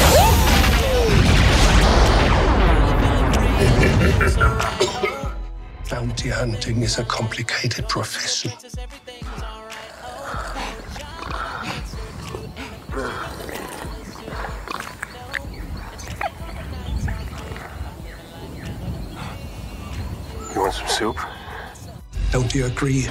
Bounty hunting is a complicated profession. You want some soup? Don't you agree?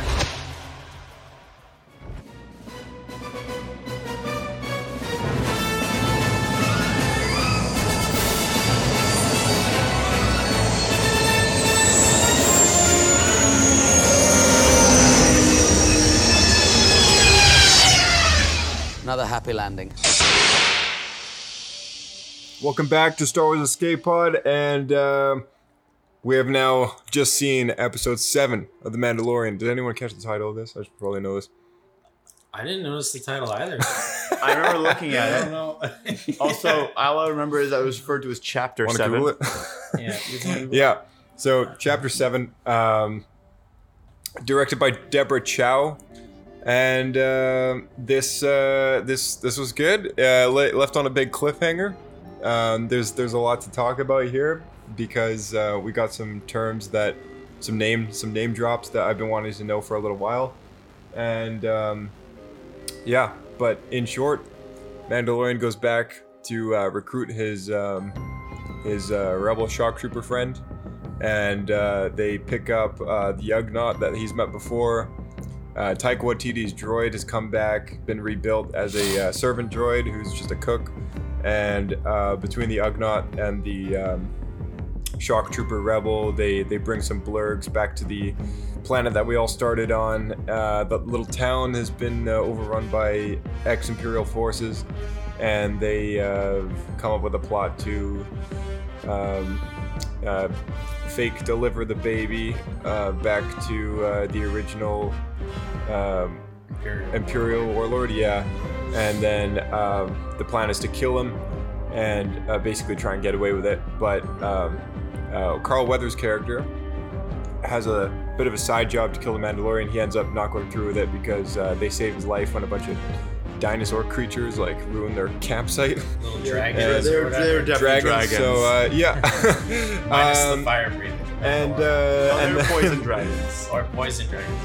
Happy landing. Welcome back to Star Wars Escape Pod, and um we have now just seen episode seven of The Mandalorian. Did anyone catch the title of this? I should probably know this. I didn't notice the title either. I remember looking at it. I don't know. Also, all I remember is that it was referred to as chapter Want to seven. Google it? yeah, you yeah. So chapter seven, um, directed by Deborah Chow, and uh, this uh, this this was good. Uh, le- left on a big cliffhanger. Um, there's there's a lot to talk about here because uh, we got some terms that some name some name drops that I've been wanting to know for a little while, and um, yeah. But in short, Mandalorian goes back to uh, recruit his um, his uh, rebel shock trooper friend, and they pick up the Ugnaught that he's met before. Uh, Taika Waititi's droid has come back, been rebuilt as a uh, servant droid who's just a cook, and uh, between the Ugnaught and the um, shock trooper rebel, they they bring some blurrgs back to the planet that we all started on. Uh, the little town has been uh, overrun by ex-imperial forces, and they uh, come up with a plot to um, uh, fake deliver the baby uh, back to uh, the original um, Imperial Warlord, yeah. And then um, the plan is to kill him and uh, basically try and get away with it. But um, uh, Carl Weathers' character has a bit of a side job to kill the Mandalorian. He ends up not going through with it because uh, they save his life when a bunch of dinosaur creatures like ruin their campsite. Little Yeah, dragons. they're- they're definitely dragons. dragons. So uh, yeah, Minus Um, the fire breathing. and uh, Oh, and they're poison dragons. or poison dragons.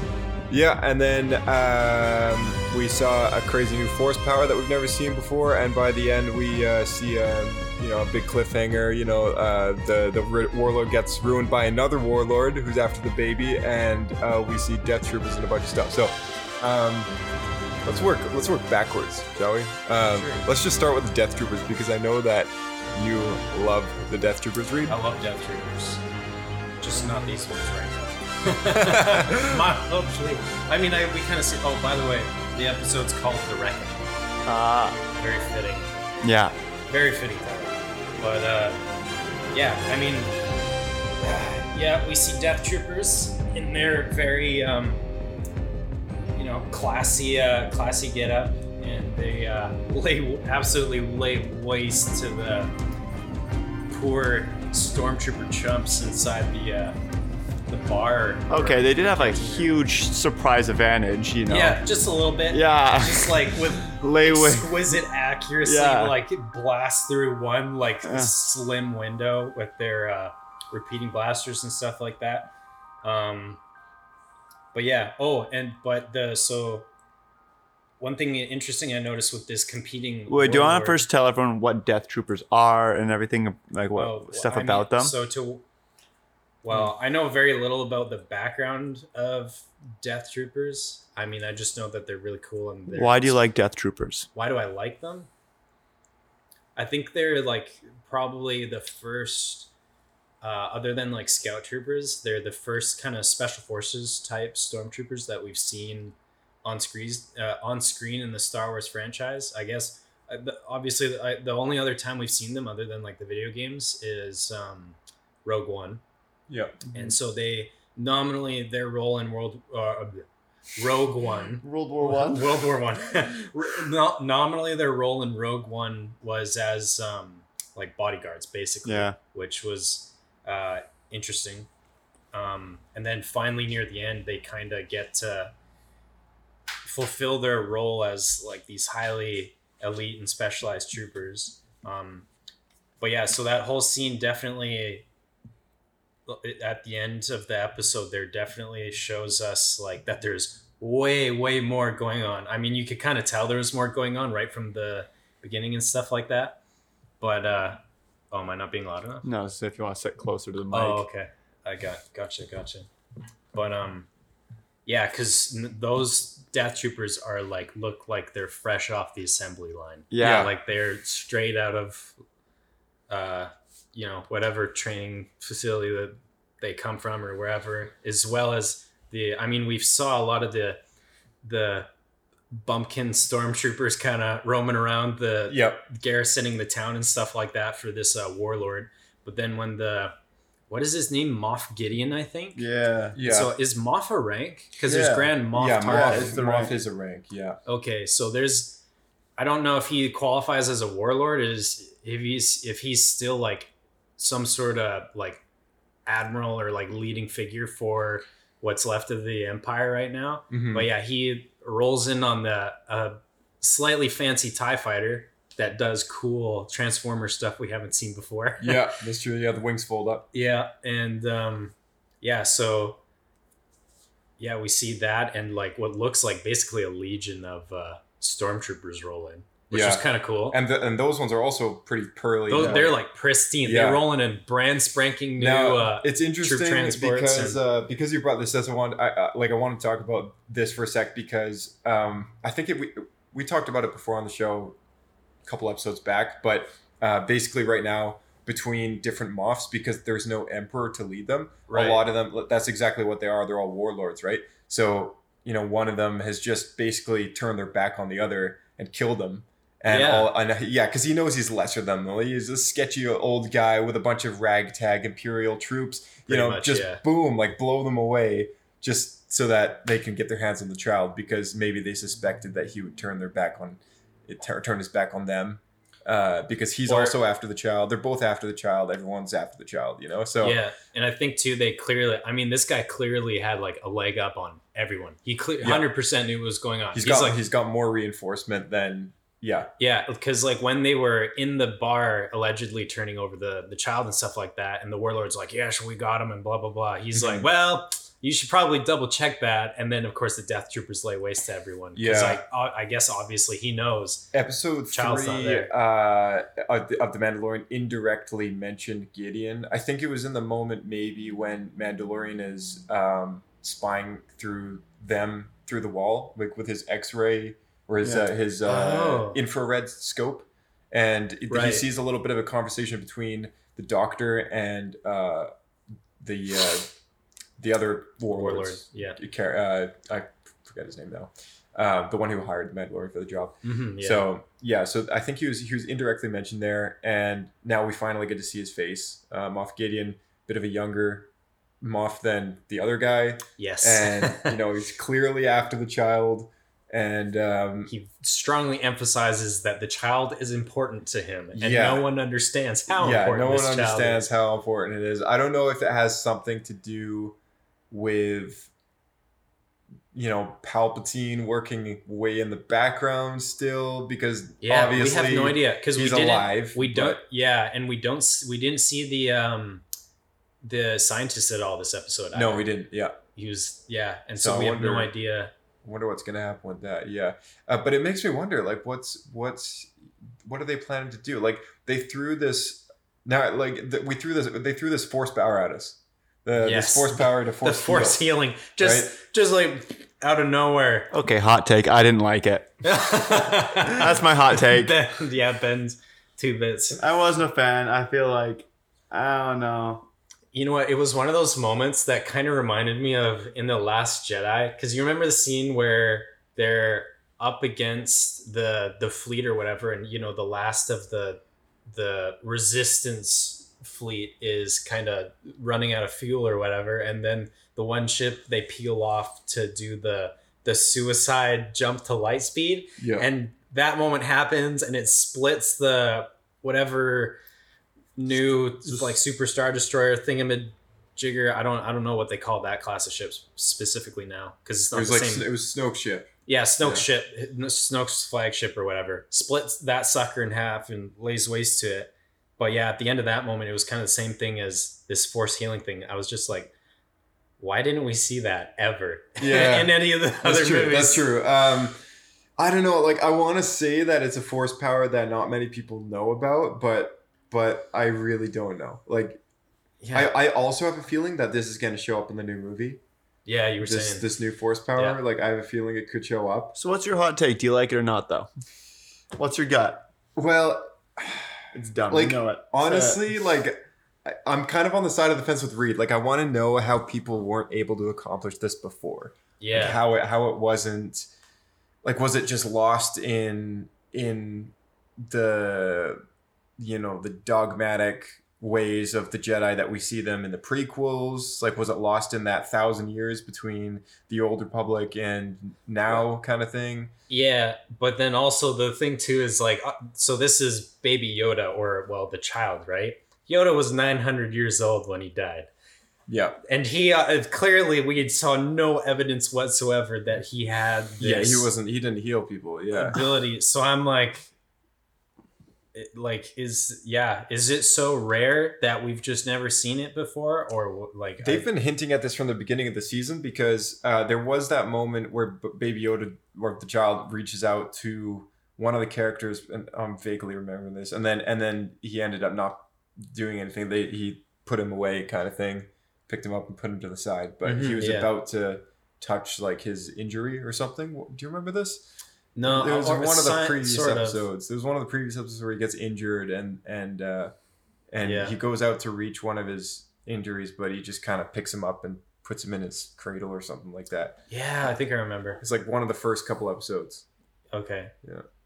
Yeah, and then um, we saw a crazy new force power that we've never seen before, and by the end we uh, see um, you know a big cliffhanger. You know, uh, the the ri- warlord gets ruined by another warlord who's after the baby, and uh, we see death troopers and a bunch of stuff. So. Um, Let's work. Let's work backwards, shall we? Um, Sure. Let's just start with the Death Troopers because I know that you love the Death Troopers Reed. I love Death Troopers. Just not these ones right now. My, oh. I mean, I, we kind of see. Oh, by the way, the episode's called The Reckoning. Ah, Very fitting. yeah. Very fitting title. But, uh, yeah, I mean, yeah, we see Death Troopers in their very, um, you know, classy, uh, classy get up. And they uh, lay absolutely lay waste to the poor stormtrooper chumps inside the uh, the bar. Okay, they did have a huge surprise advantage, you know. Yeah, just a little bit. Yeah. Just like with Lay exquisite accuracy, Yeah. like blast through one like Yeah. slim window with their uh, repeating blasters and stuff like that. Um, but yeah. Oh, and but the so one thing interesting I noticed with this competing. Wait, do you want to first tell everyone what Death Troopers are and everything, like what Oh, stuff I mean, about them? So to well, hmm. I know very little about the background of Death Troopers. I mean, I just know that they're really cool and Why do you like Death Troopers? why do I like them? I think they're like probably the first, uh, other than like scout troopers, they're the first kind of special forces type stormtroopers that we've seen on screen uh, on screen in the Star Wars franchise. I guess uh, the, obviously the, I, the only other time we've seen them other than like the video games is um, Rogue One, Yeah. and so they nominally their role in World uh, Rogue One World War One. World War One. no, nominally, their role in Rogue One was as um, like bodyguards, basically. Yeah. Which was uh, interesting. Um, and then finally, near the end, they kind of get to fulfill their role as like these highly elite and specialized troopers. Um, but yeah, so that whole scene definitely at the end of the episode there definitely shows us like that there's way way more going on i mean you could kind of tell there was more going on right from the beginning and stuff like that but uh oh am i not being loud enough No, so if you want to sit closer to the mic. oh okay i got gotcha gotcha but um yeah because n- those death troopers are like look like they're fresh off the assembly line Yeah. like they're straight out of uh you know whatever training facility that they come from or wherever as well as the i mean we saw a lot of the the bumpkin stormtroopers kind of roaming around the Yep. garrisoning the town and stuff like that for this uh, warlord but then when the what is his name moff gideon i think Yeah. Yeah. so is moff a rank because Yeah. there's grand moff yeah, Tarkin. Moff, is the Moff is a rank. Yeah. Okay, so there's I don't know if he qualifies as a warlord is if he's if he's still like some sort of like admiral or like leading figure for what's left of the empire right now. Mhm. But yeah, he rolls in on the uh, slightly fancy tie fighter that does cool transformer stuff we haven't seen before. yeah, that's true. Yeah, the wings fold up. Yeah, and um, yeah, so yeah, we see that and like what looks like basically a legion of uh, stormtroopers roll in, which Yeah. is kind of cool. And the, and those ones are also pretty pearly. Those, they're like pristine. Yeah. They're rolling in brand spanking new. Now uh, it's interesting because and- uh, because you brought this as a one. I, uh, like I want to talk about this for a sec because um, I think it, we we talked about it before on the show a couple episodes back, but uh, basically right now between different Moffs because there's no emperor to lead them. Right. A lot of them that's exactly what they are. They're all warlords, right? So you know one of them has just basically turned their back on the other and killed them. And Yeah. all, and yeah, because he knows he's lesser than them. He's a sketchy old guy with a bunch of ragtag imperial troops. You Pretty know, much, just yeah. boom, like blow them away, just so that they can get their hands on the child. Because maybe they suspected that he would turn their back on, it tur- turn his back on them. Uh, because he's Or- also after the child. They're both after the child. Everyone's after the child. You know, so yeah, and I think too they clearly. I mean, this guy clearly had like a leg up on everyone. He hundred percent knew what was going on. he's He's, got like, he's got more reinforcement than yeah Yeah, because like when they were in the bar allegedly turning over the the child and stuff like that, and the warlord's like, "Yeah, sure, we got him," and blah blah blah. He's Mhm. like, "Well, you should probably double check that." And then of course the death troopers lay waste to everyone. Yeah. like I I guess obviously he knows. episode Child's three uh, of, the, of the Mandalorian indirectly mentioned Gideon. I think it was in the moment maybe when Mandalorian is um, spying through them through the wall, like with his X-ray or his uh, his uh, Oh. infrared scope, and it- he sees a little bit of a conversation between the Doctor and uh, the uh, the other Warlord, warlords. yeah. Uh, I forget his name now. Uh, the one who hired the Mandalorian for the job. Mhm, yeah. So yeah, so I think he was he was indirectly mentioned there, and now we finally get to see his face. Uh, Moff Gideon, bit of a younger Moff than the other guy, yes, and you know he's clearly after the child, and um, he strongly emphasizes that the child is important to him, and Yeah. no one understands how yeah, important no one understands how important it is. I don't know if it has something to do with you know Palpatine working way in the background still because Yeah, obviously we have no idea because we he's didn't. alive, we don't. but- Yeah, and we don't. We didn't see the um, the scientist at all this episode. No, we didn't. Yeah. He was yeah, and so, So we have no idea. I wonder what's gonna happen with that. Yeah, uh, but it makes me wonder, like, what's what's what are they planning to do? Like, they threw this now, like the, we threw this, they threw this force power at us. The Yes. this force power to The force force heal. healing, just right? just like out of nowhere. Okay, hot take. I didn't like it. That's my hot take. Ben, yeah, Ben's two bits. I wasn't a fan. I feel like I don't know. You know what? It was one of those moments that kind of reminded me of in the Last Jedi because you remember the scene where they're up against the the fleet or whatever, and you know the last of the the resistance fleet is kind of running out of fuel or whatever, and then the one ship they peel off to do the the suicide jump to light speed, Yeah. and that moment happens, and it splits the whatever new like superstar destroyer thingamid jigger. I don't I don't know what they call that class of ships specifically now because it's it not was the like same. it was Snoke ship. Yeah, Snoke's Yeah. ship, Snoke's flagship or whatever, splits that sucker in half and lays waste to it. But yeah, at the end of that moment, it was kind of the same thing as this force healing thing. I was just like, why didn't we see that ever? Yeah. in any of the That's other true. movies. That's true. Um, I don't know. Like, I want to say that it's a force power that not many people know about, but but I really don't know. Like, Yeah, I, I also have a feeling that this is going to show up in the new movie. yeah, you were This saying. this new force power. Yeah. Like, I have a feeling it could show up. So what's your hot take? Do you like it or not, though? What's your gut? Well, It's dumb. Like, you know it. honestly, like. I- I'm kind of on the side of the fence with Reed. Like, I want to know how people weren't able to accomplish this before. Like, yeah, how it how it wasn't like was it just lost in in the you know the dogmatic ways of the Jedi that we see them in the prequels? Like was it lost in that thousand years between the old Republic and now kind of thing? yeah. But then also the thing too is like, uh, so this is Baby Yoda, or well, the child, right? Yoda was 900 years old when he died. Yeah. and he uh, clearly we saw no evidence whatsoever that he had this Yeah, he wasn't he didn't heal people. Yeah. ability so i'm like like is yeah is it so rare that we've just never seen it before or like They've I- been hinting at this from the beginning of the season because uh, there was that moment where Baby Yoda, where the child reaches out to one of the characters, and I'm vaguely remembering this, and then and then he ended up not doing anything. They he put him away, kind of thing, picked him up and put him to the side. But he Mhm, was yeah. about to touch like his injury or something. Do you remember this? No There was or one of the si- previous sort of. episodes. There was one of the previous episodes where he gets injured and and uh, and Yeah. he goes out to reach one of his injuries, but he just kind of picks him up and puts him in his cradle or something like that. yeah i think i remember It's like one of the first couple episodes. okay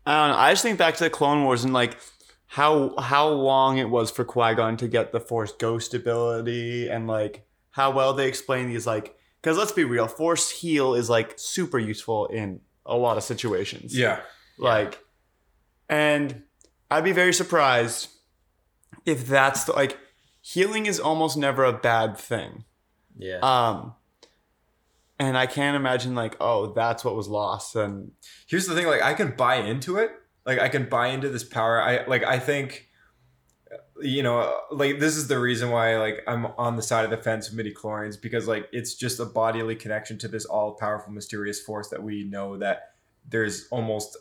I don't know. I just think back to the Clone Wars and like how how long it was for Qui Gon to get the Force Ghost ability and like how well they explain these like because let's be real, Force Heal is like super useful in a lot of situations. Yeah, Like, and I'd be very surprised if that's the like healing is almost never a bad thing. yeah Um, and I can't imagine like oh that's what was lost and here's the thing: like I can buy into it. Like I can buy into this power. I like. I think. You know, like this is the reason why like I'm on the side of the fence with midichlorians because like it's just a bodily connection to this all powerful mysterious force that we know that there's almost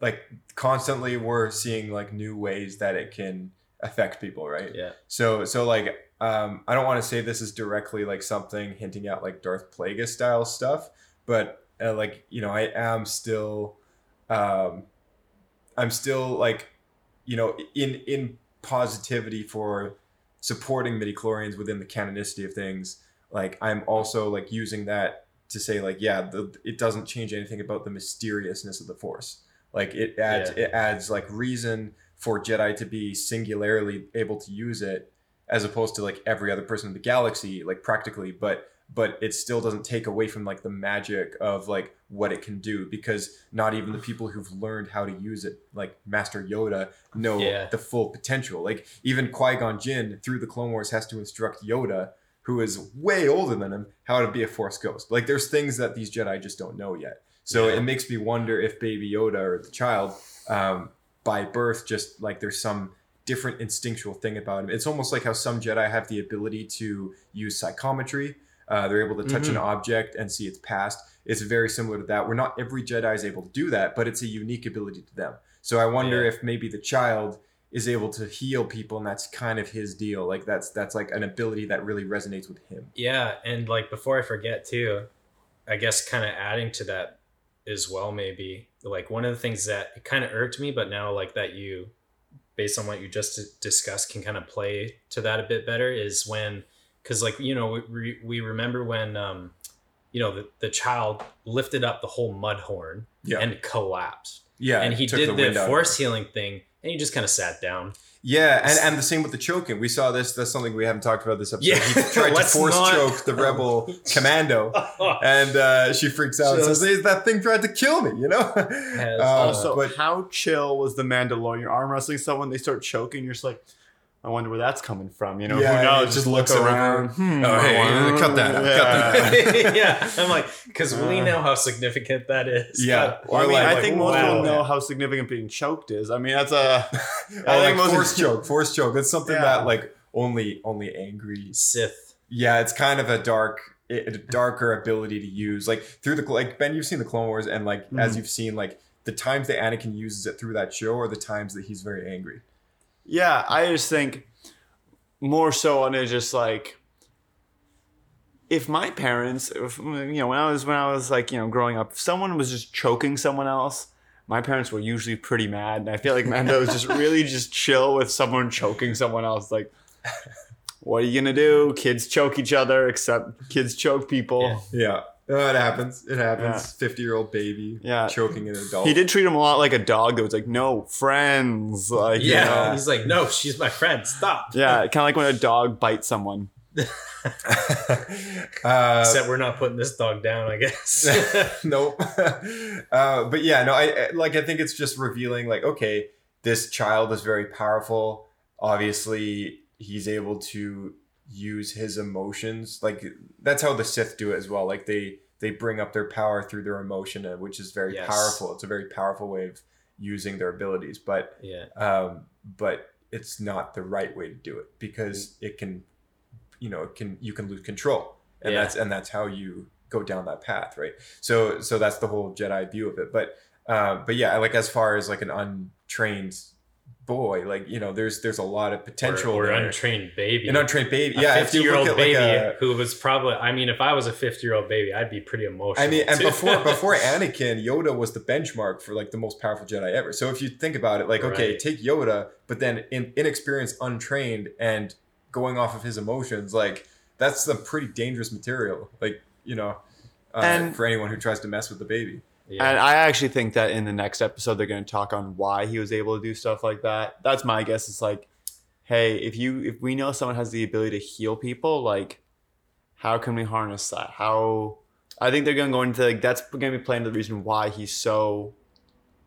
like constantly we're seeing like new ways that it can affect people, right? yeah So so like um I don't want to say this is directly like something hinting at like Darth Plagueis style stuff, but uh, like you know I am still um I'm still like you know in in positivity for supporting midichlorians within the canonicity of things. Like I'm also like using that to say like yeah the, it doesn't change anything about the mysteriousness of the force. Like it adds Yeah. it adds like reason for Jedi to be singularly able to use it as opposed to like every other person in the galaxy like practically but but it still doesn't take away from like the magic of like what it can do because not even the people who've learned how to use it like master yoda know Yeah. the full potential like even qui-gon jinn through the clone wars has to instruct yoda who is way older than him how to be a force ghost like there's things that these jedi just don't know yet so Yeah. it makes me wonder if baby yoda or the child um, by birth just like there's some different instinctual thing about him. It's almost like how some Jedi have the ability to use psychometry. Uh, they're able to touch an object and see its past. It's very similar to that. Where not every Jedi is able to do that, but it's a unique ability to them. So I wonder Yeah. if maybe the child is able to heal people, and that's kind of his deal. Like that's that's like an ability that really resonates with him. Yeah, and like before I forget too, I guess kind of adding to that as well, maybe like one of the things that kind of irked me, but now like that you, based on what you just discussed, can kind of play to that a bit better is when, because like you know we we remember when um, you know the the child lifted up the whole Mudhorn Yeah. and collapsed. Yeah, and he did the the, wind out of force healing thing, and he just kind of sat down. Yeah, and, and the same with the choking. We saw this. That's something we haven't talked about this episode. Yeah, he tried to force not- choke the rebel commando, and uh, she freaks out and says, "That thing tried to kill me," you know. Uh, Also, but how chill was the Mandalorian? You're arm wrestling someone, they start choking. You're just like, I wonder where that's coming from. You know, Yeah, who knows? it Just just look looks around. around. Hmm, Oh, hey, I cut that out, cut that Yeah. yeah, I'm like, because we know how significant that is. Yeah. Well, I mean, like- I think most wow. people know how significant being choked is. I mean, that's a. I like most force choke, force choke. That's something Yeah. that like only only angry. Sith. Yeah, it's kind of a dark, a darker ability to use. Like through the like Ben, you've seen the Clone Wars, and like as Mhm. you've seen, like the times that Anakin uses it through that show are the times that he's very angry. Yeah, I just think more so on it just like if my parents, if, you know, when I was when I was like you know growing up, if someone was just choking someone else. My parents were usually pretty mad, and I feel like Mando was just really just chill with someone choking someone else. Like, what are you gonna do? Kids choke each other, except kids choke people. Yeah. Yeah, oh, it happens. It happens. Fifty-year-old baby, Yeah. choking an adult. He did treat him a lot like a dog that was like, no friends. Like, you Yeah. know. He's like, no, she's my friend. Stop. yeah, kind of like when a dog bites someone. uh, Except we're not putting this dog down, I guess. nope. uh, but yeah, no, I I- like. I think it's just revealing, like, okay, this child is very powerful. Obviously, he's able to use his emotions. Like that's how the Sith do it as well. Like they they bring up their power through their emotion, uh, which is very Yes. powerful. It's a very powerful way of using their abilities. But yeah. um, but it's not the right way to do it because it can, you know, it can you can lose control, and Yeah. that's and that's how you go down that path, right? So so that's the whole Jedi view of it. But uh, but yeah, like as far as like an untrained boy, like you know, there's there's a lot of potential. Or, or untrained baby. an untrained baby. A yeah, if you look 50-year-old baby like a, who was probably, I mean, if I was a 50 year old baby, I'd be pretty emotional. I mean, and too. before before Anakin, Yoda was the benchmark for like the most powerful Jedi ever. So if you think about it, like okay, Right. take Yoda, but then in, inexperienced, untrained, and going off of his emotions, like that's some pretty dangerous material. Like you know, uh, And- for anyone who tries to mess with the baby. Yeah. And I actually think that in the next episode they're going to talk on why he was able to do stuff like that. That's my guess. It's like, hey, if you if we know someone has the ability to heal people, like, how can we harness that? How I think they're going to go into like that's going to be playing the reason why he's so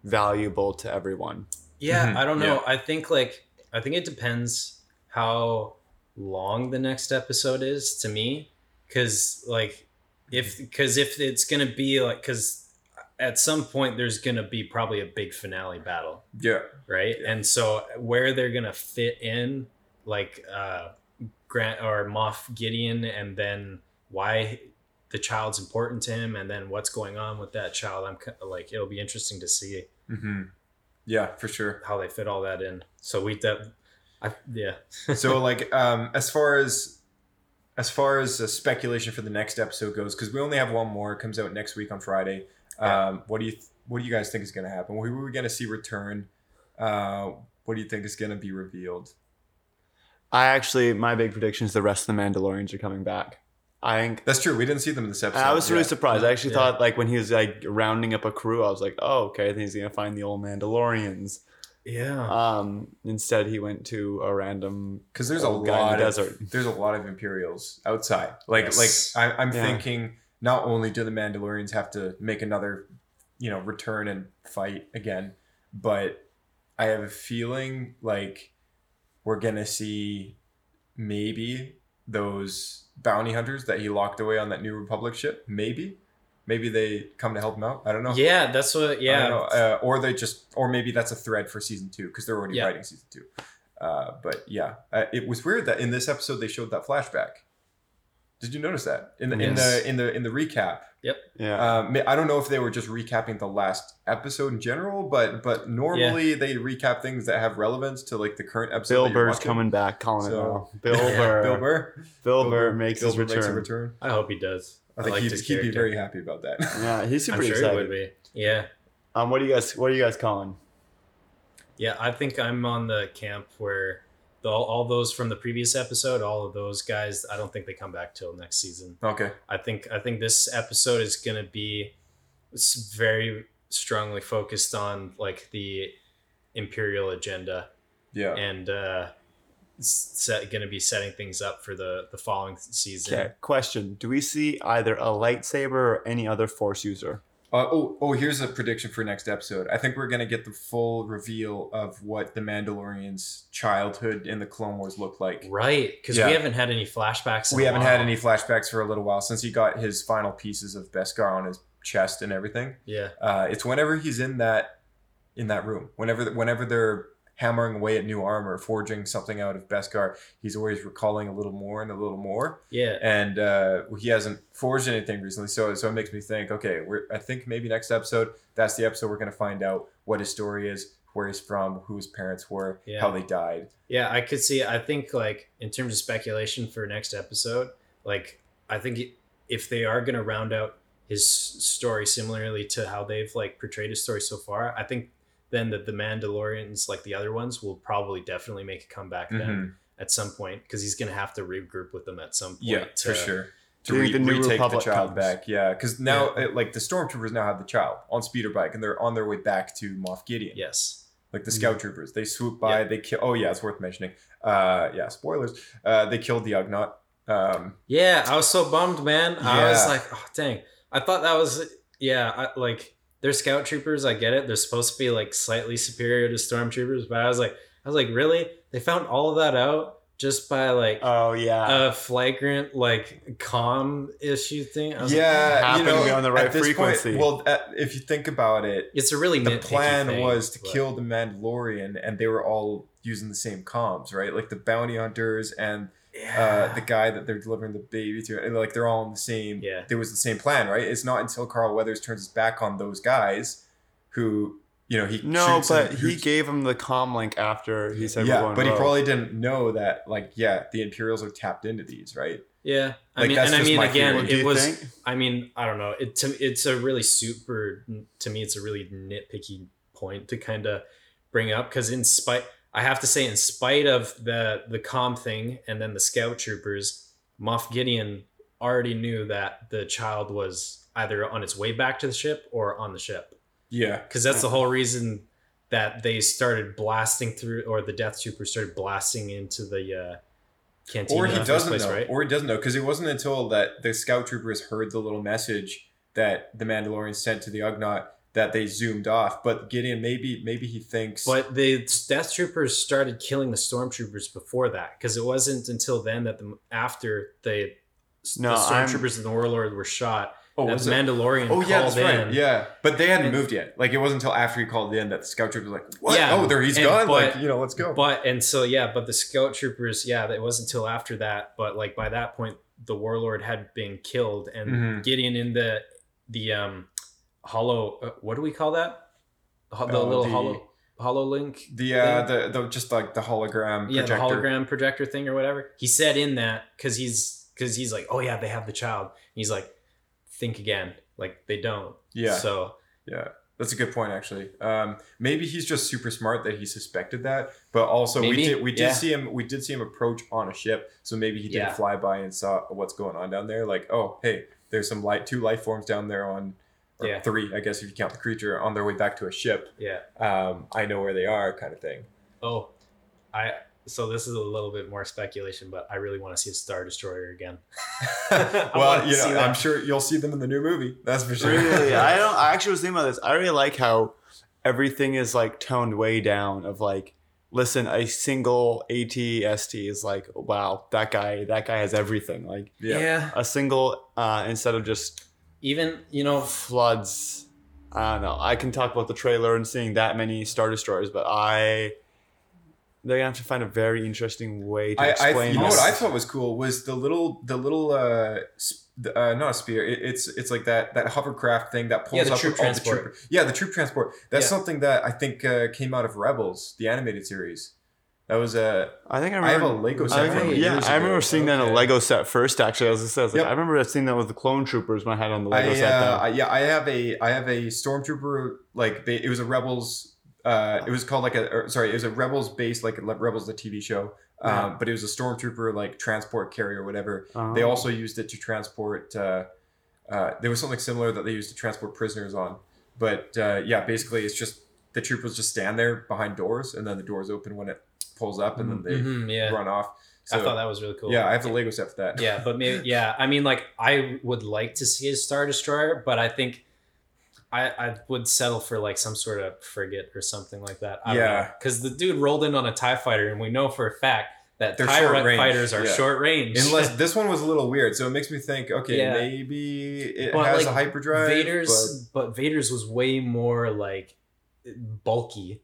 valuable to everyone. Yeah, Mhm, I don't know. I think like I think it depends how long the next episode is to me cuz like if cuz if it's going to be like cuz at some point there's going to be probably a big finale battle, Yeah, right? And so where they're going to fit in like uh Grant or Moff Gideon and then why the child's important to him and then what's going on with that child I'm like it'll be interesting to see hmm yeah, for sure. how they fit all that in. So we that I yeah. so like um as far as as far as uh, speculation for the next episode goes because we only have one more it comes out next week on friday um what do you what do you guys think is going to happen who are we going to see return uh what do you think is going to be revealed I actually my big prediction is the rest of the Mandalorians are coming back. I think that's true we didn't see them in this episode I was really Yeah. surprised. I actually Yeah. thought like when he was like rounding up a crew, I was like, oh okay, I think he's gonna find the old Mandalorians. Yeah. Um, instead, he went to a random because there's a old guy in lot the of desert. there's a lot of imperials outside like Yes. like I, i'm Yeah. thinking not only do the mandalorians have to make another you know return and fight again but i have a feeling like we're gonna see maybe those bounty hunters that he locked away on that new republic ship maybe maybe they come to help him out i don't know Yeah, that's what. Yeah. Uh, or they just, or maybe that's a thread for season two because they're already Yeah. writing season two. Uh, but yeah, uh, it was weird that in this episode they showed that flashback. Did you notice that in the in the in the in the recap? Yep. Yeah. Um, I don't know if they were just recapping the last episode in general, but but normally they recap things that have relevance to like the current episode. Bill Burr's coming back, calling So- it now. Bill Yeah, Burr. Bill Burr. Bill Burr makes Bill his Burr return. Makes a return. I hope he does. I think liked he'd, he'd be very happy about that. Yeah, he's super I'm sure excited. he would be. Yeah, Um, what do you guys? What are you guys calling? yeah. I think I'm on the camp where the, all those from the previous episode, all of those guys. I don't think they come back till next season. okay. I think I think this episode is gonna be s- very strongly focused on like the imperial agenda Yeah. and uh set, gonna be setting things up for the the following season Okay. Question: Do we see either a lightsaber or any other Force user? Uh, oh, oh, here's a prediction for next episode. I think we're gonna get the full reveal of what the Mandalorian's childhood in the Clone Wars looked like. right because Yeah. we haven't had any flashbacks We haven't had any flashbacks for a little while since he got his final pieces of Beskar on his chest and everything. yeah Uh, it's whenever he's in that in that room. Whenever whenever they're hammering away at new armor, forging something out of Beskar, he's always recalling a little more and a little more. yeah and uh, he hasn't forged anything recently. So so it makes me think, okay, we're I think maybe next episode that's the episode we're gonna find out what his story is, where he's from, who his parents were, Yeah. how they died. Yeah, I could see. I think like in terms of speculation for next episode, like I think if they are gonna round out his story similarly to how they've like portrayed his story so far, I think then that the Mandalorians, like the other ones, will probably definitely make a comeback then Mhm. at some point because he's gonna have to regroup with them at some point. Yeah, to- for sure. To re- the New retake Republic the child comes? back, yeah, because now uh, like the stormtroopers now have the child on speeder bike and they're on their way back to Moff Gideon. Yes. like the scout troopers, they swoop by, they kill. Oh yeah, it's worth mentioning. Uh, yeah, spoilers. Uh, they killed the Ugnaught. Um, Yeah, I was so bummed, man. I was like, oh dang. I thought that was yeah, I, like they're scout troopers, I get it. They're supposed to be like slightly superior to stormtroopers, but I was like I was like, really? They found all of that out just by like Oh yeah. a flagrant like com issue thing. I was like, yeah, you Happened to be on the right at this frequency. Point, well, uh, if you think about it, it's a really the plan thing, was to but- kill the Mandalorian, and they were all using the same comms, right? Like the bounty hunters and uh, the guy that they're delivering the baby to, and like they're all in the same. Yeah. there was the same plan, right? It's not until Carl Weathers turns his back on those guys, who you know he no, but him- he gave him the comm link after he said we're yeah, going but he rogue. probably didn't know that like yeah the Imperials are tapped into these, right? Yeah, I Like, mean, that's and I just mean, my again, feeling. Do it you was. think? I mean, I don't know. It to it's a really super to me. It's a really nitpicky point to kind of bring up because in spite, I have to say, in spite of the the com thing and then the scout troopers, Moff Gideon already knew that the child was either on its way back to the ship or on the ship Yeah, because that's the whole reason that they started blasting through, or the Death Troopers started blasting into the uh, cantina. or he doesn't place, know, right? or he doesn't know because it wasn't until that the scout troopers heard the little message that the Mandalorian sent to the Ugnaught that they zoomed off. But Gideon, maybe maybe he thinks, But the Death Troopers started killing the Stormtroopers before that, because it wasn't until then that the after the, No, the I'm- Stormtroopers and the Warlord were shot, oh, that was the it? Mandalorian Oh yeah, called that's right. Yeah, but they hadn't And- moved yet. Like it wasn't until after he called in that the scout troopers were like, "What? Yeah, oh, there he's and- gone. but- like you know, let's go." But and so yeah, but the Scout Troopers, yeah, it wasn't until after that. But like by that point, the Warlord had been killed, and Mhm. Gideon in the the um hollow. Uh, what do we call that? The Oh, little the- hollow hollow link. the uh, thing? the the just like the hologram yeah, projector. the hologram projector thing or whatever. He said in that because he's because he's like, oh yeah, they have the child. he's like, think again, like they don't. Yeah. So Yeah, that's a good point actually. Um, maybe he's just super smart that he suspected that, but also we did we did yeah. see him we did see him approach on a ship, so maybe he did Yeah. a flyby and saw what's going on down there. Like, oh hey, there's some light two life forms down there on. Or Yeah. three, I guess, if you count the creature on their way back to a ship. yeah. Um, I know where they are, kind of thing. Oh, I. So this is a little bit more speculation, but I really want to see a Star Destroyer again. Well, wanna you know. I'm sure you'll see them in the new movie. That's for sure. Really, I don't. I actually was thinking about this. I really like how everything is like toned way down. Of like, listen, a single ATST is like, wow, that guy, that guy has everything. Like yeah. a single uh, instead of just Even you know, floods. I don't know. I can talk about the trailer and seeing that many Star Destroyers, but I they're gonna have to find a very interesting way to I, I explain you know what I thought was cool was the little the little uh, the, uh not a spear it, it's it's like that that hovercraft thing that pulls Yeah, the up troop all the transport. troop- yeah the troop transport that's Yeah. something that I think uh, came out of Rebels the animated series that was a. I think I I have remember. a Lego I set from yeah, I remember ago. seeing that in a Lego set first. Actually, as I said, I, like, Yep. I remember seeing that with the Clone Troopers when I had on the Lego I, set. uh, Though. I- yeah I have a I have a stormtrooper like it was a Rebels uh, it was called like a or, sorry it was a Rebels based like Rebels the TV show um, Yeah. but it was a stormtrooper like transport carrier or whatever Oh. They also used it to transport. Uh, uh, there was something similar that they used to transport prisoners on. but uh, yeah, basically it's just the troopers just stand there behind doors, and then the doors open when it pulls up, and then they Mhm, yeah. run off. So I thought that was really cool. yeah, I have the Lego set for that. yeah, but maybe yeah. I mean, like I would like to see a star destroyer, but I think I I would settle for like some sort of frigate or something like that. I Yeah. because the dude rolled in on a Tie fighter, and we know for a fact that They're Tie fighters are yeah. short range. Unless this one was a little weird, so it makes me think. Okay, Yeah. maybe it But, has like, a hyperdrive. Vader's, but, Vader's was way more like bulky.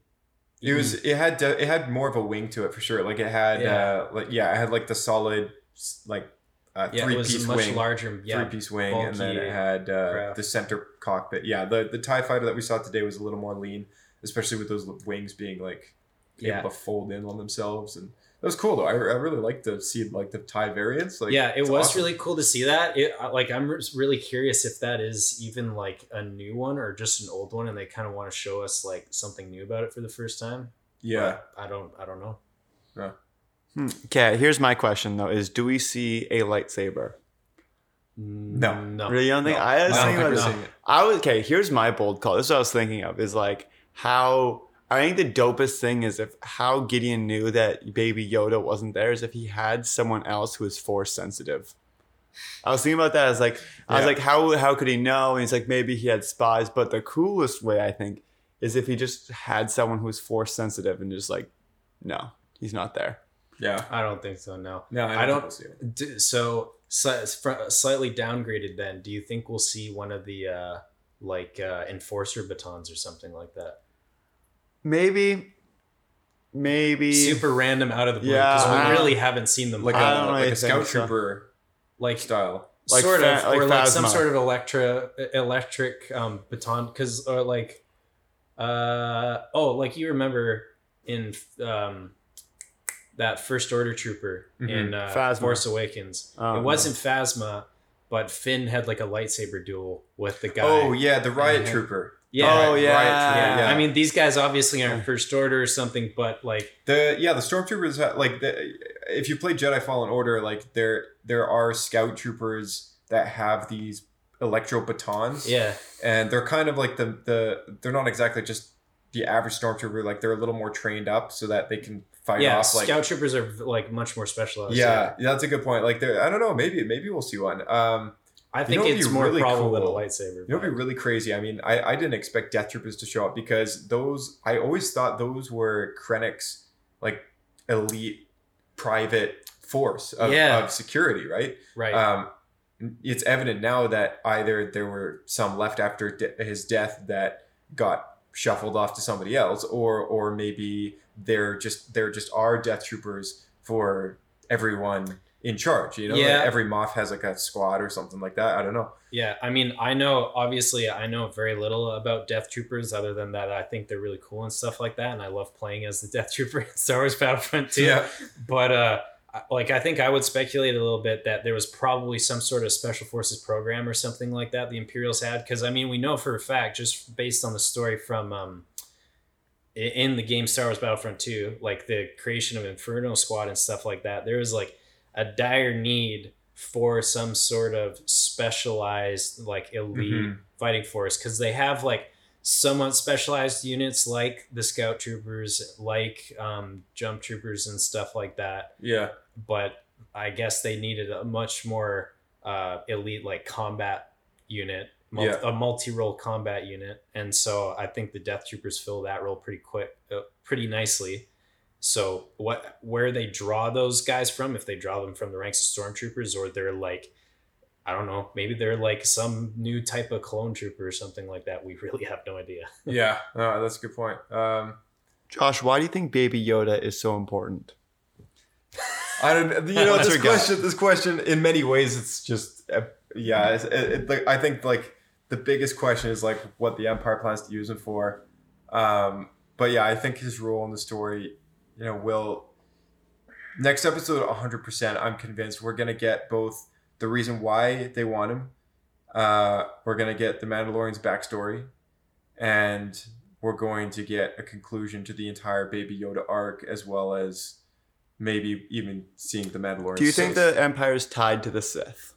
It was. It had. It had more of a wing to it for sure. Like it had. Yeah. Uh, like yeah, it had like the solid, like uh, yeah, three it was piece a much wing. larger. Yeah, three piece wing, and then it had uh, the center cockpit. Yeah, the the Tie Fighter that we saw today was a little more lean, especially with those wings being like Yeah. able to fold in on themselves, and that was cool though. I, I really like to see like the Tie variants. Like yeah, it was awesome. really cool to see that. It like I'm really curious if that is even like a new one or just an old one, and they kind of want to show us like something new about it for the first time. yeah. But I don't, I don't know. Hmm. Okay, here's my question though: Is do we see a lightsaber? No. no. Really, you don't think? No, I was I don't thinking think about we're this. seeing. I was okay. Here's my bold call. This is what I was thinking of. Is like how I think the dopest thing is if how Gideon knew that Baby Yoda wasn't there is if he had someone else who was force sensitive. I was thinking about that as like I was like how how could he know? And he's like maybe he had spies. But the coolest way I think is if he just had someone who was force sensitive and just like no, he's not there. Yeah. I don't think so. No, No, I I don't. don't see it. So slightly downgraded. Then, do you think we'll see one of the uh, like uh, enforcer batons or something like that? Maybe, maybe Super random out of the blue Yeah, because I we really haven't seen them. Like a like really a scout so. trooper like style. Like sort of, like or like some sort of electra electric um, baton, because or like, uh, oh, like you remember in um, that first order trooper Mhm. in uh, Phasma. Force Awakens. Oh, it wasn't Phasma, but Finn had like a lightsaber duel with the guy. Oh yeah, the riot Yeah. trooper. Yeah, Oh, Riot yeah. trooper, yeah. I mean, these guys obviously aren't first order or something, but like, The yeah, the stormtroopers like the, if you play Jedi Fallen Order, like there there are scout troopers that have these electro batons. yeah, and they're kind of like the the they're not exactly just the average stormtrooper. Like they're a little more trained up so that they can fight yeah. off. Like Scout troopers are like much more specialized. yeah, that's a good point. Like they're I don't know, maybe maybe we'll see one. Um, I You think know what'd it's be more really probable than a lightsaber. You know, but- it'd be really crazy. I mean, I, I didn't expect Death Troopers to show up because those I always thought those were Krennic's like elite private force of, Yeah. of security, right? right. Um, it's evident now that either there were some left after de- his death that got shuffled off to somebody else, or or maybe they're just there just are Death Troopers for everyone in charge. You know, Like every Moff has like a squad or something like that. I don't know. Yeah, I mean, I know obviously I know very little about Death Troopers other than that I think they're really cool and stuff like that, and I love playing as the Death Trooper in Star Wars Battlefront 2. Yeah. But uh, like I think I would speculate a little bit that there was probably some sort of special forces program or something like that the Imperials had, because I mean we know for a fact just based on the story from um, in the game Star Wars Battlefront 2, like the creation of Inferno Squad and stuff like that, there was like a dire need for some sort of specialized like elite Mhm. fighting force because they have like somewhat specialized units like the scout troopers like um, jump troopers and stuff like that Yeah. but i guess they needed a much more uh, elite like combat unit Yeah. a multi-role combat unit and so i think the death troopers fill that role pretty quick uh, pretty nicely so what where they draw those guys from if they draw them from the ranks of stormtroopers or they're like i don't know maybe they're like some new type of clone trooper or something like that we really have no idea Yeah. No, that's a good point. Um, Josh, why do you think Baby Yoda is so important? I don't. You know, this your gut? question. This question, in many ways, it's just. Uh, yeah. It's, it, it, like, I think like the biggest question is like what the Empire plans to use him for. Um, but yeah, I think his role in the story, you know, will. Next episode, hundred percent. I'm convinced we're gonna get both the reason why they want him. Uh, we're gonna get the Mandalorian's backstory, and we're going to get a conclusion to the entire Baby Yoda arc, as well as maybe even seeing the Mandalorian. Do you think the Empire is tied to the Sith?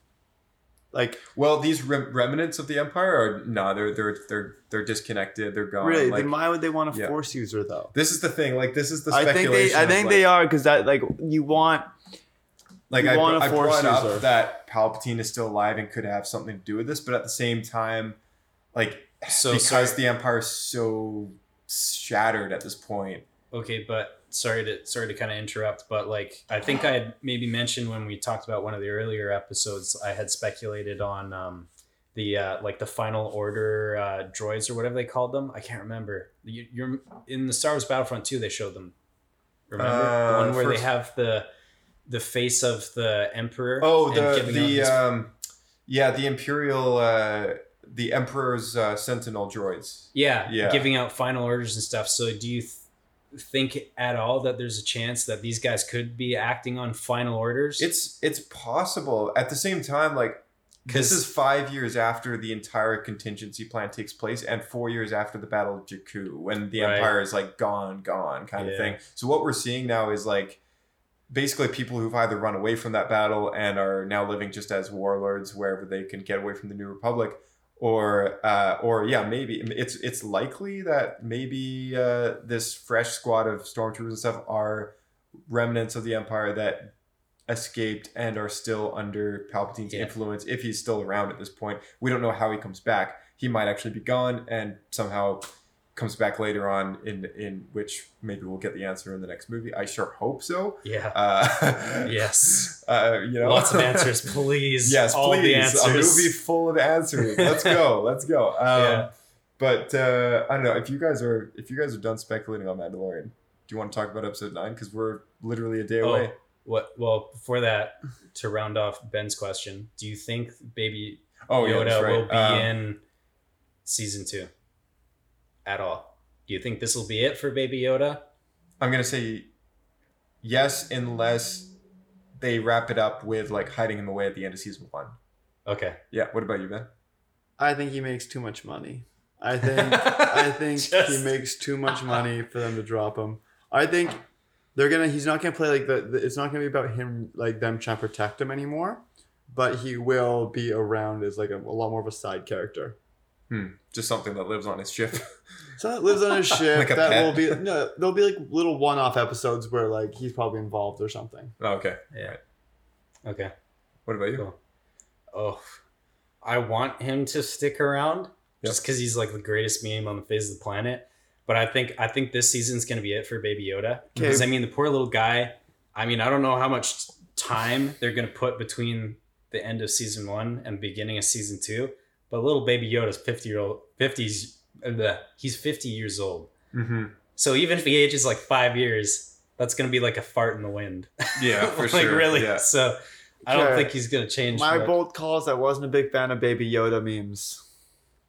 Like Well, these rem- remnants of the empire are no, they're they're they're they're disconnected. They're gone. really, Like, then why would they want a yeah. force user though? this is the thing. Like this is the I speculation. think they I think like, they are because that like you want Like You I, want a I Force brought user. up that Palpatine is still alive and could have something to do with this, but at the same time, like So because sorry- the empire is so shattered at this point. Okay, but sorry to sorry to kind of interrupt, but like I think I had maybe mentioned when we talked about one of the earlier episodes, I had speculated on um, the uh, like the final order uh, droids or whatever they called them. I can't remember. You, you're in the Star Wars Battlefront 2, they showed them. Remember the Uh, one where first- they have the the face of the emperor. Oh, the the his- um, yeah, the imperial, uh, the emperor's uh, sentinel droids. Yeah, Yeah. giving out final orders and stuff. So do you th- think at all that there's a chance that these guys could be acting on final orders? It's it's possible. At the same time, like this is five years after the entire contingency plan takes place, and four years after the Battle of Jakku, when the Right. Empire is like gone, gone, kind of thing. So what we're seeing now is like basically people who've either run away from that battle and are now living just as warlords wherever they can get away from the New Republic, or uh, or yeah, maybe it's it's likely that maybe uh, this fresh squad of stormtroopers and stuff are remnants of the Empire that escaped and are still under Palpatine's Yeah. influence if he's still around at this point. We don't know how he comes back. He might actually be gone and somehow comes back later on in in which maybe we'll get the answer in the next movie. I sure hope so. yeah. Uh, yes. Uh, you know, Lots of answers, please. yes, All please. the A movie full of answers. Let's go. Let's go. Um, Yeah. But uh, I don't know if you guys are if you guys are done speculating on Mandalorian. Do you want to talk about episode nine? Because we're literally a day Oh, away. what? Well, before that, to round off Ben's question, do you think Baby Oh yeah, Yoda that's right. will be Um, in season two at all? Do you think this will be it for Baby Yoda? I'm gonna say yes, unless they wrap it up with like hiding him away at the end of season one. Okay. Yeah. What about you, Ben? I think he makes too much money. I think I think he makes too much money for them to drop him. I think they're gonna. He's not gonna play like the. the it's not gonna be about him like them trying to protect him anymore. But he will be around as like a, a lot more of a side character. Hmm. Just something that lives on his ship. So that lives on his ship. Like a that pet. will be no. There'll be like little one-off episodes where like he's probably involved or something. oh, okay. Yeah. Right. Okay. What about you? Cool. Oh, I want him to stick around just because he's like the greatest meme on the face of the planet. But I think I think this season's gonna be it for Baby Yoda because I mean the poor little guy. I mean I don't know how much time they're gonna put between the end of season one and beginning of season two. But little Baby Yoda's fifty year old fifties. He's fifty years old. Mm-hmm. So even if he ages like five years, that's gonna be like a fart in the wind. Yeah, for like sure. really. Yeah. So I don't Okay. think he's gonna change. My much. bold calls. I wasn't a big fan of Baby Yoda memes.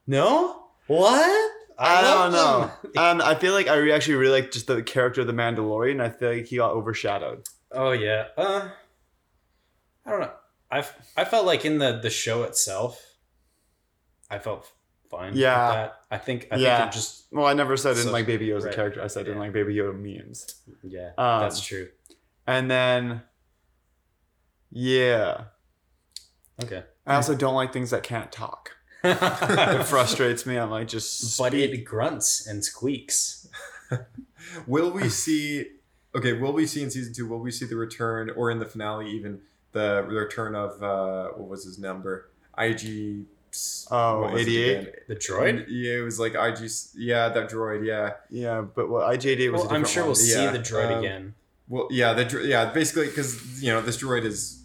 No? What? I, love don't know. um, I feel like I re- actually really like just the character of the Mandalorian. I feel like he got overshadowed. Oh yeah. Uh I don't know. I I felt like in the the show itself I felt fine with Yeah. that. I think I Yeah. think just Well, I never said I didn't So- like Baby Yoda as a right. character. I said I didn't like Baby Yoda memes. yeah, Um, that's true. And then, yeah, Okay. I also don't like things that can't talk. It frustrates me. I'm like just it speak. grunts and squeaks. Will we see? Okay, will we see in season two? Will we see the return, or in the finale, even the return of uh, what was his number? IG. Oh, what was it 88? The droid? Yeah, it was like IG. Yeah, that droid. Yeah. yeah, but what IJD was. Well, I'm sure one. we'll see the droid um, again. Well, yeah, the dro- yeah, basically because you know this droid is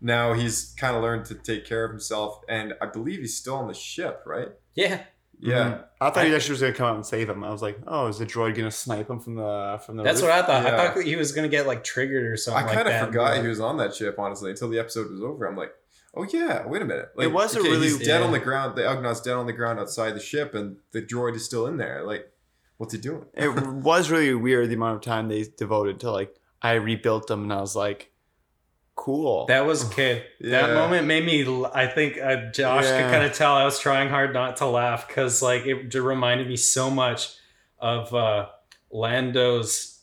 now he's kind of learned to take care of himself, and I believe he's still on the ship, right? Yeah. Yeah. Mhm. I thought he actually was gonna come out and save him. I was like, oh, is the droid gonna snipe him from the from the? That's roof? what I thought. Yeah. I thought he was gonna get like triggered or something I kind that. of forgot but- he was on that ship, honestly, until the episode was over. I'm like, oh yeah, wait a minute. Like, It was a okay, really- he's dead yeah. on the ground. The Ugnaughts dead on the ground outside the ship, and the droid is still in there. Like, what's he doing? it was really weird the amount of time they devoted to like I rebuilt them and I was like, cool. That was okay. That moment made me. I think uh, Josh could kind of tell I was trying hard not to laugh because like it reminded me so much of uh, Lando's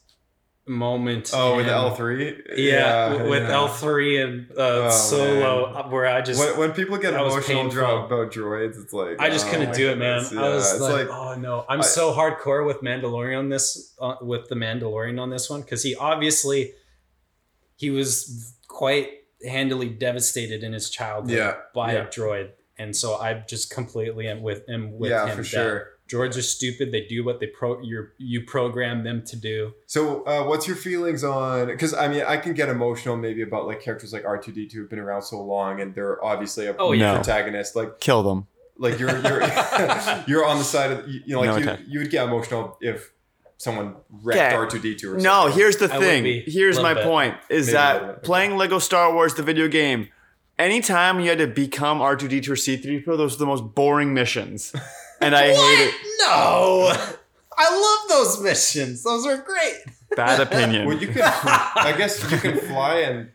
moment. Oh, with L three. Yeah, w- with L three and uh, Oh, Solo, man. uh, where I just When, when people get emotional about droids, it's like I just oh couldn't do it, man. goodness. I was it's like, oh no, I'm I- so hardcore with Mandalorian on this, uh, with the Mandalorian on this one, because he obviously he was quite handily devastated in his childhood Yeah, by yeah. a droid, and so I just completely am with am with Yeah, him. for that sure. Droids are stupid. They do what they pro you you program them to do. So, uh, what's your feelings on? Because I mean, I can get emotional maybe about like characters like R two D two have been around so long, and they're obviously a Oh, yeah. No. protagonist. Like, Kill them. like you're you're you're on the side of you, you know, like No you, you would get emotional if someone wrecked Okay. R two D two or No, something. here's the I thing. Here's my bit. point: is Maybe that bit. playing Lego Star Wars, the video game, anytime you had to become R two D two or C three PO, those were the most boring missions, and I hate it. No, I love those missions. Those are great. Bad opinion. Well, you can. I guess you can fly and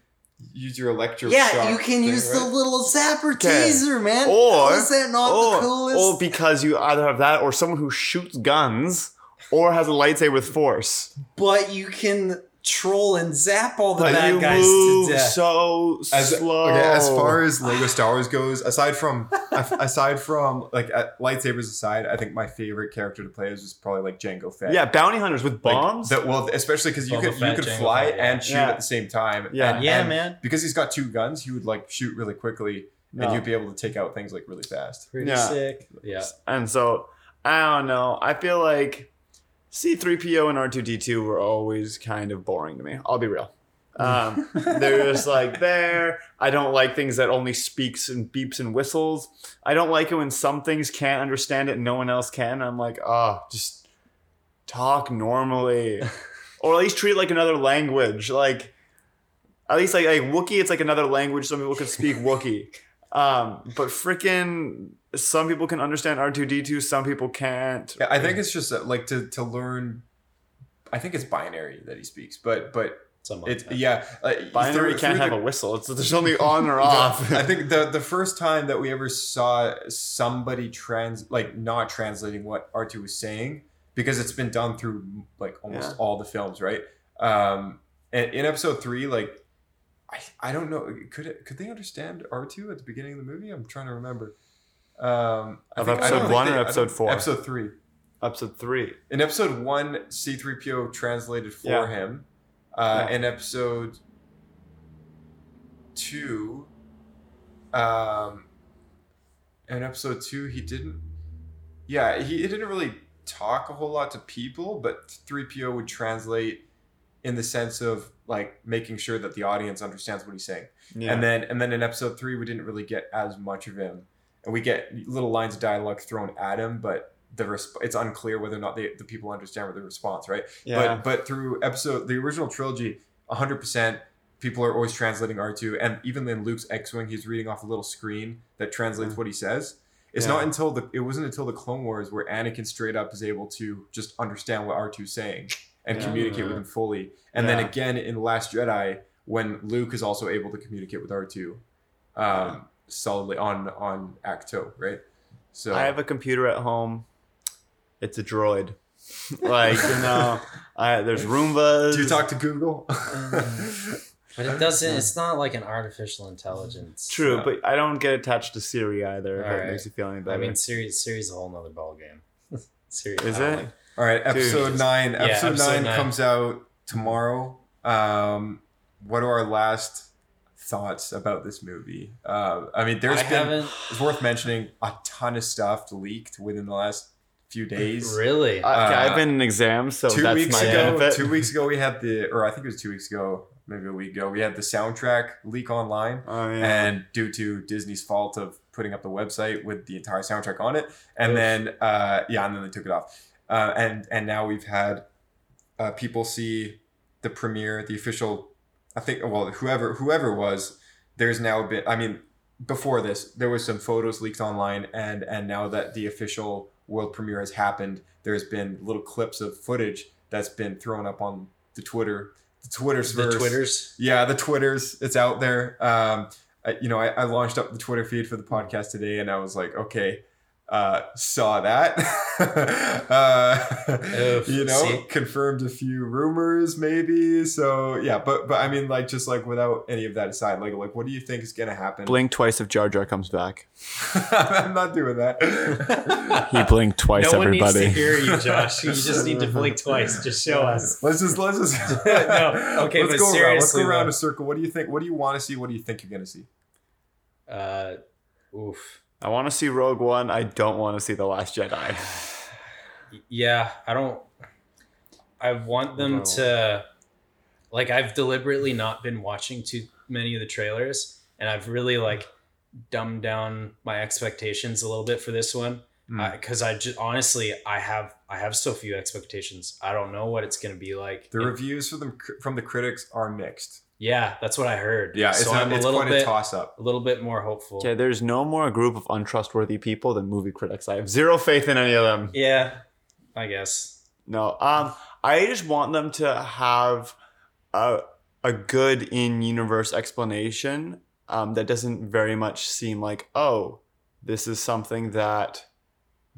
use your electric. Yeah, shock you can thing, use the little zapper Okay. teaser, man. Or- How is that not or, the coolest? or because you either have that or someone who shoots guns or has a lightsaber with force. but you can troll and zap all the But bad you guys move to death. so As, slow. okay, as far as Lego Star Wars goes, aside from aside from like uh, lightsabers aside, I think my favorite character to play is just probably like Jango Fett. yeah, bounty hunters with Like, bombs. that well, especially because you Boba could you could Jango fly Fett, yeah. and shoot Yeah. at the same time. Yeah. and, Yeah, and man. Because he's got two guns, he would like shoot really quickly, and you'd be able to take out things like really fast. Pretty Yeah. sick. Yeah. And so I don't know. I feel like C3PO and R2D2 were always kind of boring to me. I'll be real. Um, they're just like there. I don't like things that only speaks and beeps and whistles. I don't like it when some things can't understand it and no one else can. I'm like, oh, just talk normally, or at least treat it like another language. Like at least like like Wookiee, it's like another language. Some people could speak Wookiee. Um, but freaking, some people can understand R two D two. Some people can't. Yeah, I think it's just uh, like to to learn. I think it's binary that he speaks, but but Something it's that. yeah. Uh, Binary through- can't through have the- a whistle. It's there's only on or off. I think the the first time that we ever saw somebody trans like not translating what R2 was saying because it's been done through like almost Yeah. all the films, right? Um and in episode 3 like I, I don't know could it could they understand R2 at the beginning of the movie? I'm trying to remember. Um I Of think- episode one or they- I episode four? Episode 3. Episode three. In episode 1 C3PO translated for Yeah. him. Uh Yeah. in episode 2 um in episode two he didn't yeah he, he didn't really talk a whole lot to people but 3po would translate in the sense of like making sure that the audience understands what he's saying. Yeah. and then and then in episode three we didn't really get as much of him. And we get little lines of dialogue thrown at him but the resp- it's unclear whether or not they, the people understand what the response right? Yeah. but but through episode the original trilogy 100% people are always translating r2 and even in luke's x-wing he's reading off a little screen that translates mm. what he says. It's Yeah. not until the it wasn't until the clone wars where anakin straight up is able to just understand what r2's saying and Yeah. communicate with him fully and then again in last jedi when luke is also able to communicate with r2 um solidly on on Ahch-To right so I have a computer at home. It's a droid. like you know, I there's Roombas. do you talk to google But it doesn't. It's not like an artificial intelligence. True, No. but I don't get attached to Siri either. If Alright. it makes you feel any better. I mean, Siri. Siri's a whole nother ball game. Siri. Is I it? like- All right, episode Dude. nine. Yeah, episode, episode nine, nine. comes out tomorrow. Um, what are our last thoughts about this movie? Uh, I mean, there's I been it's worth mentioning a ton of stuff leaked within the last few days. really. Uh, okay, I've been in exams, so two that's weeks my ago, benefit. two weeks ago, we had the, or I think it was two weeks ago, maybe a week ago, we had the soundtrack leak online. Oh yeah. and due to Disney's fault of putting up the website with the entire soundtrack on it, and then uh, yeah, and then they took it off, uh, and and now we've had uh, people see the premiere, the official, I think, well, whoever whoever was, there's now been, I mean, before this, there was some photos leaked online, and and now that the official world premiere has happened, there's been little clips of footage that's been thrown up on the Twitter, the Twitter's the Twitters. yeah, the Twitters, it's out there. Um, I, you know, I, I launched up the Twitter feed for the podcast today, and I was like, okay, uh, saw that. uh, Oof, you know, see? confirmed a few rumors, maybe. So yeah, but but I mean, like, just like without any of that aside, like, like, what do you think is gonna happen? Blink twice if Jar Jar comes back. I'm not doing that. He blinked twice, no one needs everybody. to hear you, Josh. You just need to blink twice. Just show us. Let's just let's just No, okay, let's but go around. Let's go around though. a circle. What do you think? What do you want to see? What do you think you're gonna see? Uh, oof. I want to see Rogue One. I don't want to see The Last Jedi. Yeah, I don't. I want them No. to. Like, I've deliberately not been watching too many of the trailers, and I've really like dumbed down my expectations a little bit for this one Mm. because I just honestly I have I have so few expectations. I don't know what it's gonna be like. The It- reviews for them from the critics are mixed. Yeah, that's what I heard. Yeah, it's, so a, I'm a it's little quite bit a toss up. a little bit more hopeful. Okay, there's no more group of untrustworthy people than movie critics. I have zero faith in any of them. Yeah, I guess. No, um, I just want them to have a a good in universe explanation um, that doesn't very much seem like oh, this is something that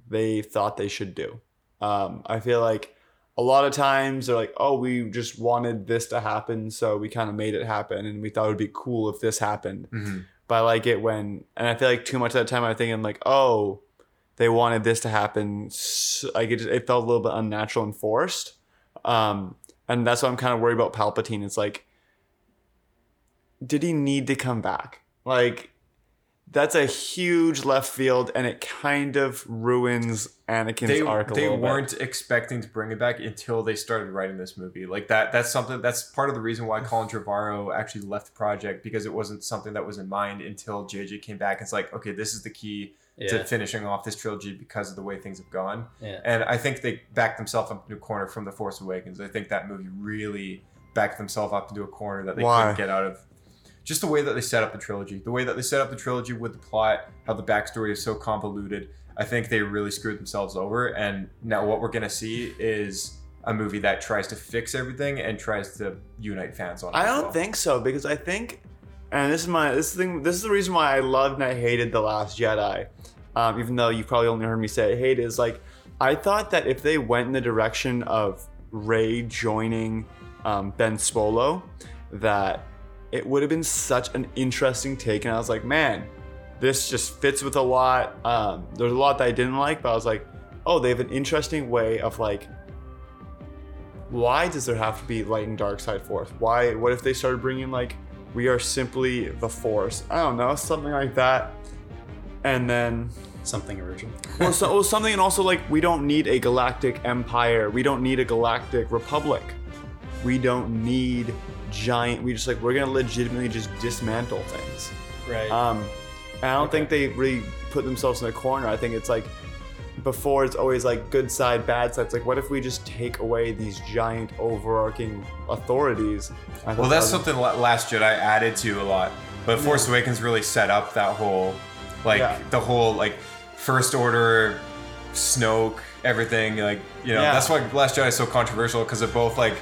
they thought they should do. Um, I feel like a lot of times they're like, oh, we just wanted this to happen, so we kind of made it happen, and we thought it would be cool if this happened. Mhm. But I like it when, and I feel like too much of that time I'm thinking like, oh, they wanted this to happen. s like it, just, it felt a little bit unnatural and forced. Um, and that's why I'm kind of worried about Palpatine. It's like, did he need to come back? Like, that's a huge left field, and it kind of ruins Anakin's They, arc a they little weren't expecting to bring it back until they started writing this movie. Like that that's something that's part of the reason why Colin Trevorrow actually left the project because it wasn't something that was in mind until JJ came back. It's like, okay, this is the key Yeah. to finishing off this trilogy because of the way things have gone. Yeah. And I think they backed themselves up into a corner from The Force Awakens. I think that movie really backed themselves up into a corner that they Why? couldn't get out of. Just the way that they set up the trilogy, the way that they set up the trilogy with the plot, how the backstory is so convoluted. I think they really screwed themselves over. And now what we're gonna see is a movie that tries to fix everything and tries to unite fans on it. I don't well. think so because I think, and this is my this thing. This is the reason why I loved and I hated the Last Jedi, um, even though you probably only heard me say I hate. Is like I thought that if they went in the direction of Rey joining um, Ben Swolo, that it would have been such an interesting take. And I was like, man, this just fits with a lot. Um, there's a lot that I didn't like, but I was like, oh, they have an interesting way of like why does there have to be light and dark side force? Why? What if they started bringing like we are simply the force? I don't know, something like that. And then Something original. well, so, well, something, and also like we don't need a galactic empire. We don't need a galactic republic. We don't need giant. We just like we're gonna legitimately just dismantle things. Right. Um, and I don't Okay. think they really put themselves in a corner. I think it's like before it's always like good side, bad side. It's like what if we just take away these giant overarching authorities? I thought Well, that that's was- something La- Last Jedi added to a lot, but Force Awakens really set up that whole, like Yeah. the whole like First Order, Snoke, everything. Like you know, Yeah. that's why Last Jedi is so controversial because it both like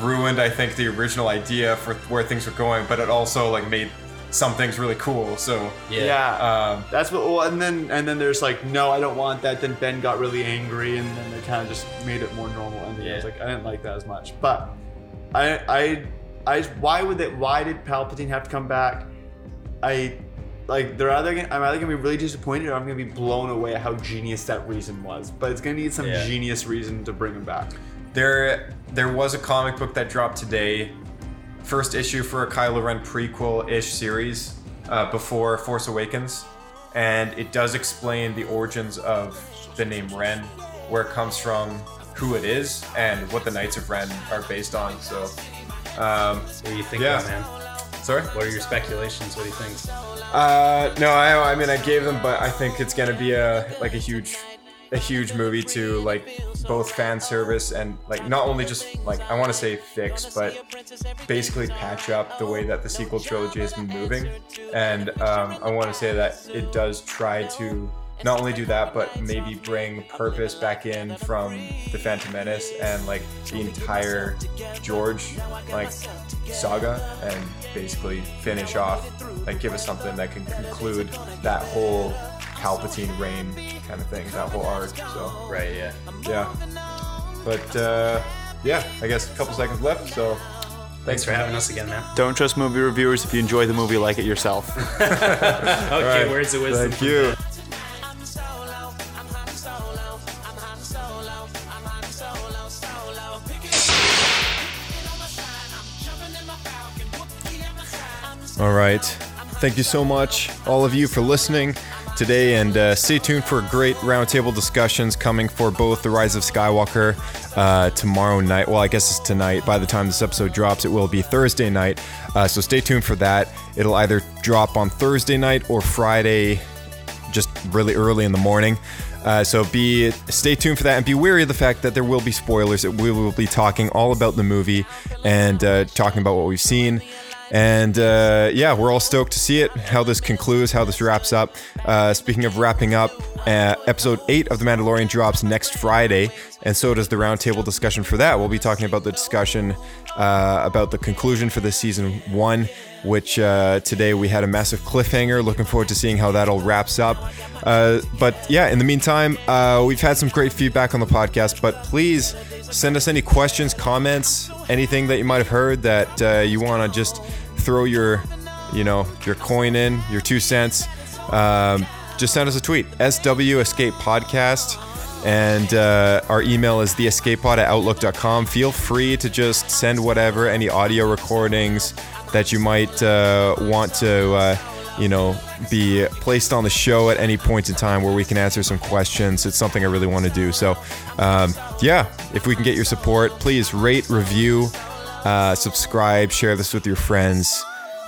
ruined, I think, the original idea for where things were going, but it also like made some things really cool. So yeah. yeah. um, That's what. Well, and then and then there's like, no, I don't want that. Then Ben got really angry, and then they kind of just made it more normal. And I was like, I didn't like that as much. But I, I, I, why would they? Why did Palpatine have to come back? I, like, they're either gonna, I'm either gonna be really disappointed, or I'm gonna be blown away at how genius that reason was. But it's gonna need some Yeah. genius reason to bring him back. There, there was a comic book that dropped today, first issue for a Kylo Ren prequel-ish series uh, before Force Awakens, and it does explain the origins of the name Ren, where it comes from, who it is, and what the Knights of Ren are based on. So, um, What do you think, Yeah. man? sorry. What are your speculations? What do you think? Uh, no, I, I mean I gave them, but I think it's gonna be a like a huge, a huge movie to like both fan service and like not only just like I want to say fix, but basically patch up the way that the sequel trilogy has been moving, and um, I want to say that it does try to not only do that, but maybe bring Purpose back in from the Phantom Menace and like the entire George like saga, and basically finish off, like give us something that can conclude that whole Palpatine reign kind of thing, that whole arc. So Right. Yeah. yeah, but uh, yeah, I guess a couple seconds left. So Thanks for having us again, man. Don't trust movie reviewers. If you enjoy the movie, like it yourself. Okay. Words of wisdom. Thank you. All right. Thank you so much, all of you, for listening today, and uh, stay tuned for great roundtable discussions coming for both The Rise of Skywalker uh, tomorrow night. Well, I guess it's tonight. By the time this episode drops, it will be Thursday night. Uh, so stay tuned for that. It'll either drop on Thursday night or Friday, just really early in the morning. Uh, so be stay tuned for that and be wary of the fact that there will be spoilers. We will be talking all about the movie and uh, talking about what we've seen. And uh, yeah, we're all stoked to see it, how this concludes, how this wraps up. Uh, speaking of wrapping up, uh, episode 8 of The Mandalorian drops next Friday, and so does the roundtable discussion for that. We'll be talking about the discussion uh, about the conclusion for this season 1, which uh, today we had a massive cliffhanger. Looking forward to seeing how that all wraps up. Uh, but yeah, in the meantime, uh, we've had some great feedback on the podcast, but please send us any questions, comments, anything that you might have heard that uh, you want to just throw your, you know, your coin in, your two cents. Um, just send us a tweet, SW Escape Podcast. And uh, our email is theescapepod at outlook.com. Feel free to just send whatever, any audio recordings that you might uh, want to, uh, you know, be placed on the show at any point in time where we can answer some questions. It's something I really want to do. So, um, yeah, if we can get your support, please rate, review, uh, subscribe, share this with your friends.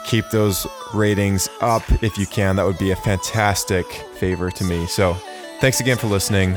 Keep those ratings up if you can. That would be a fantastic favor to me. So, thanks again for listening.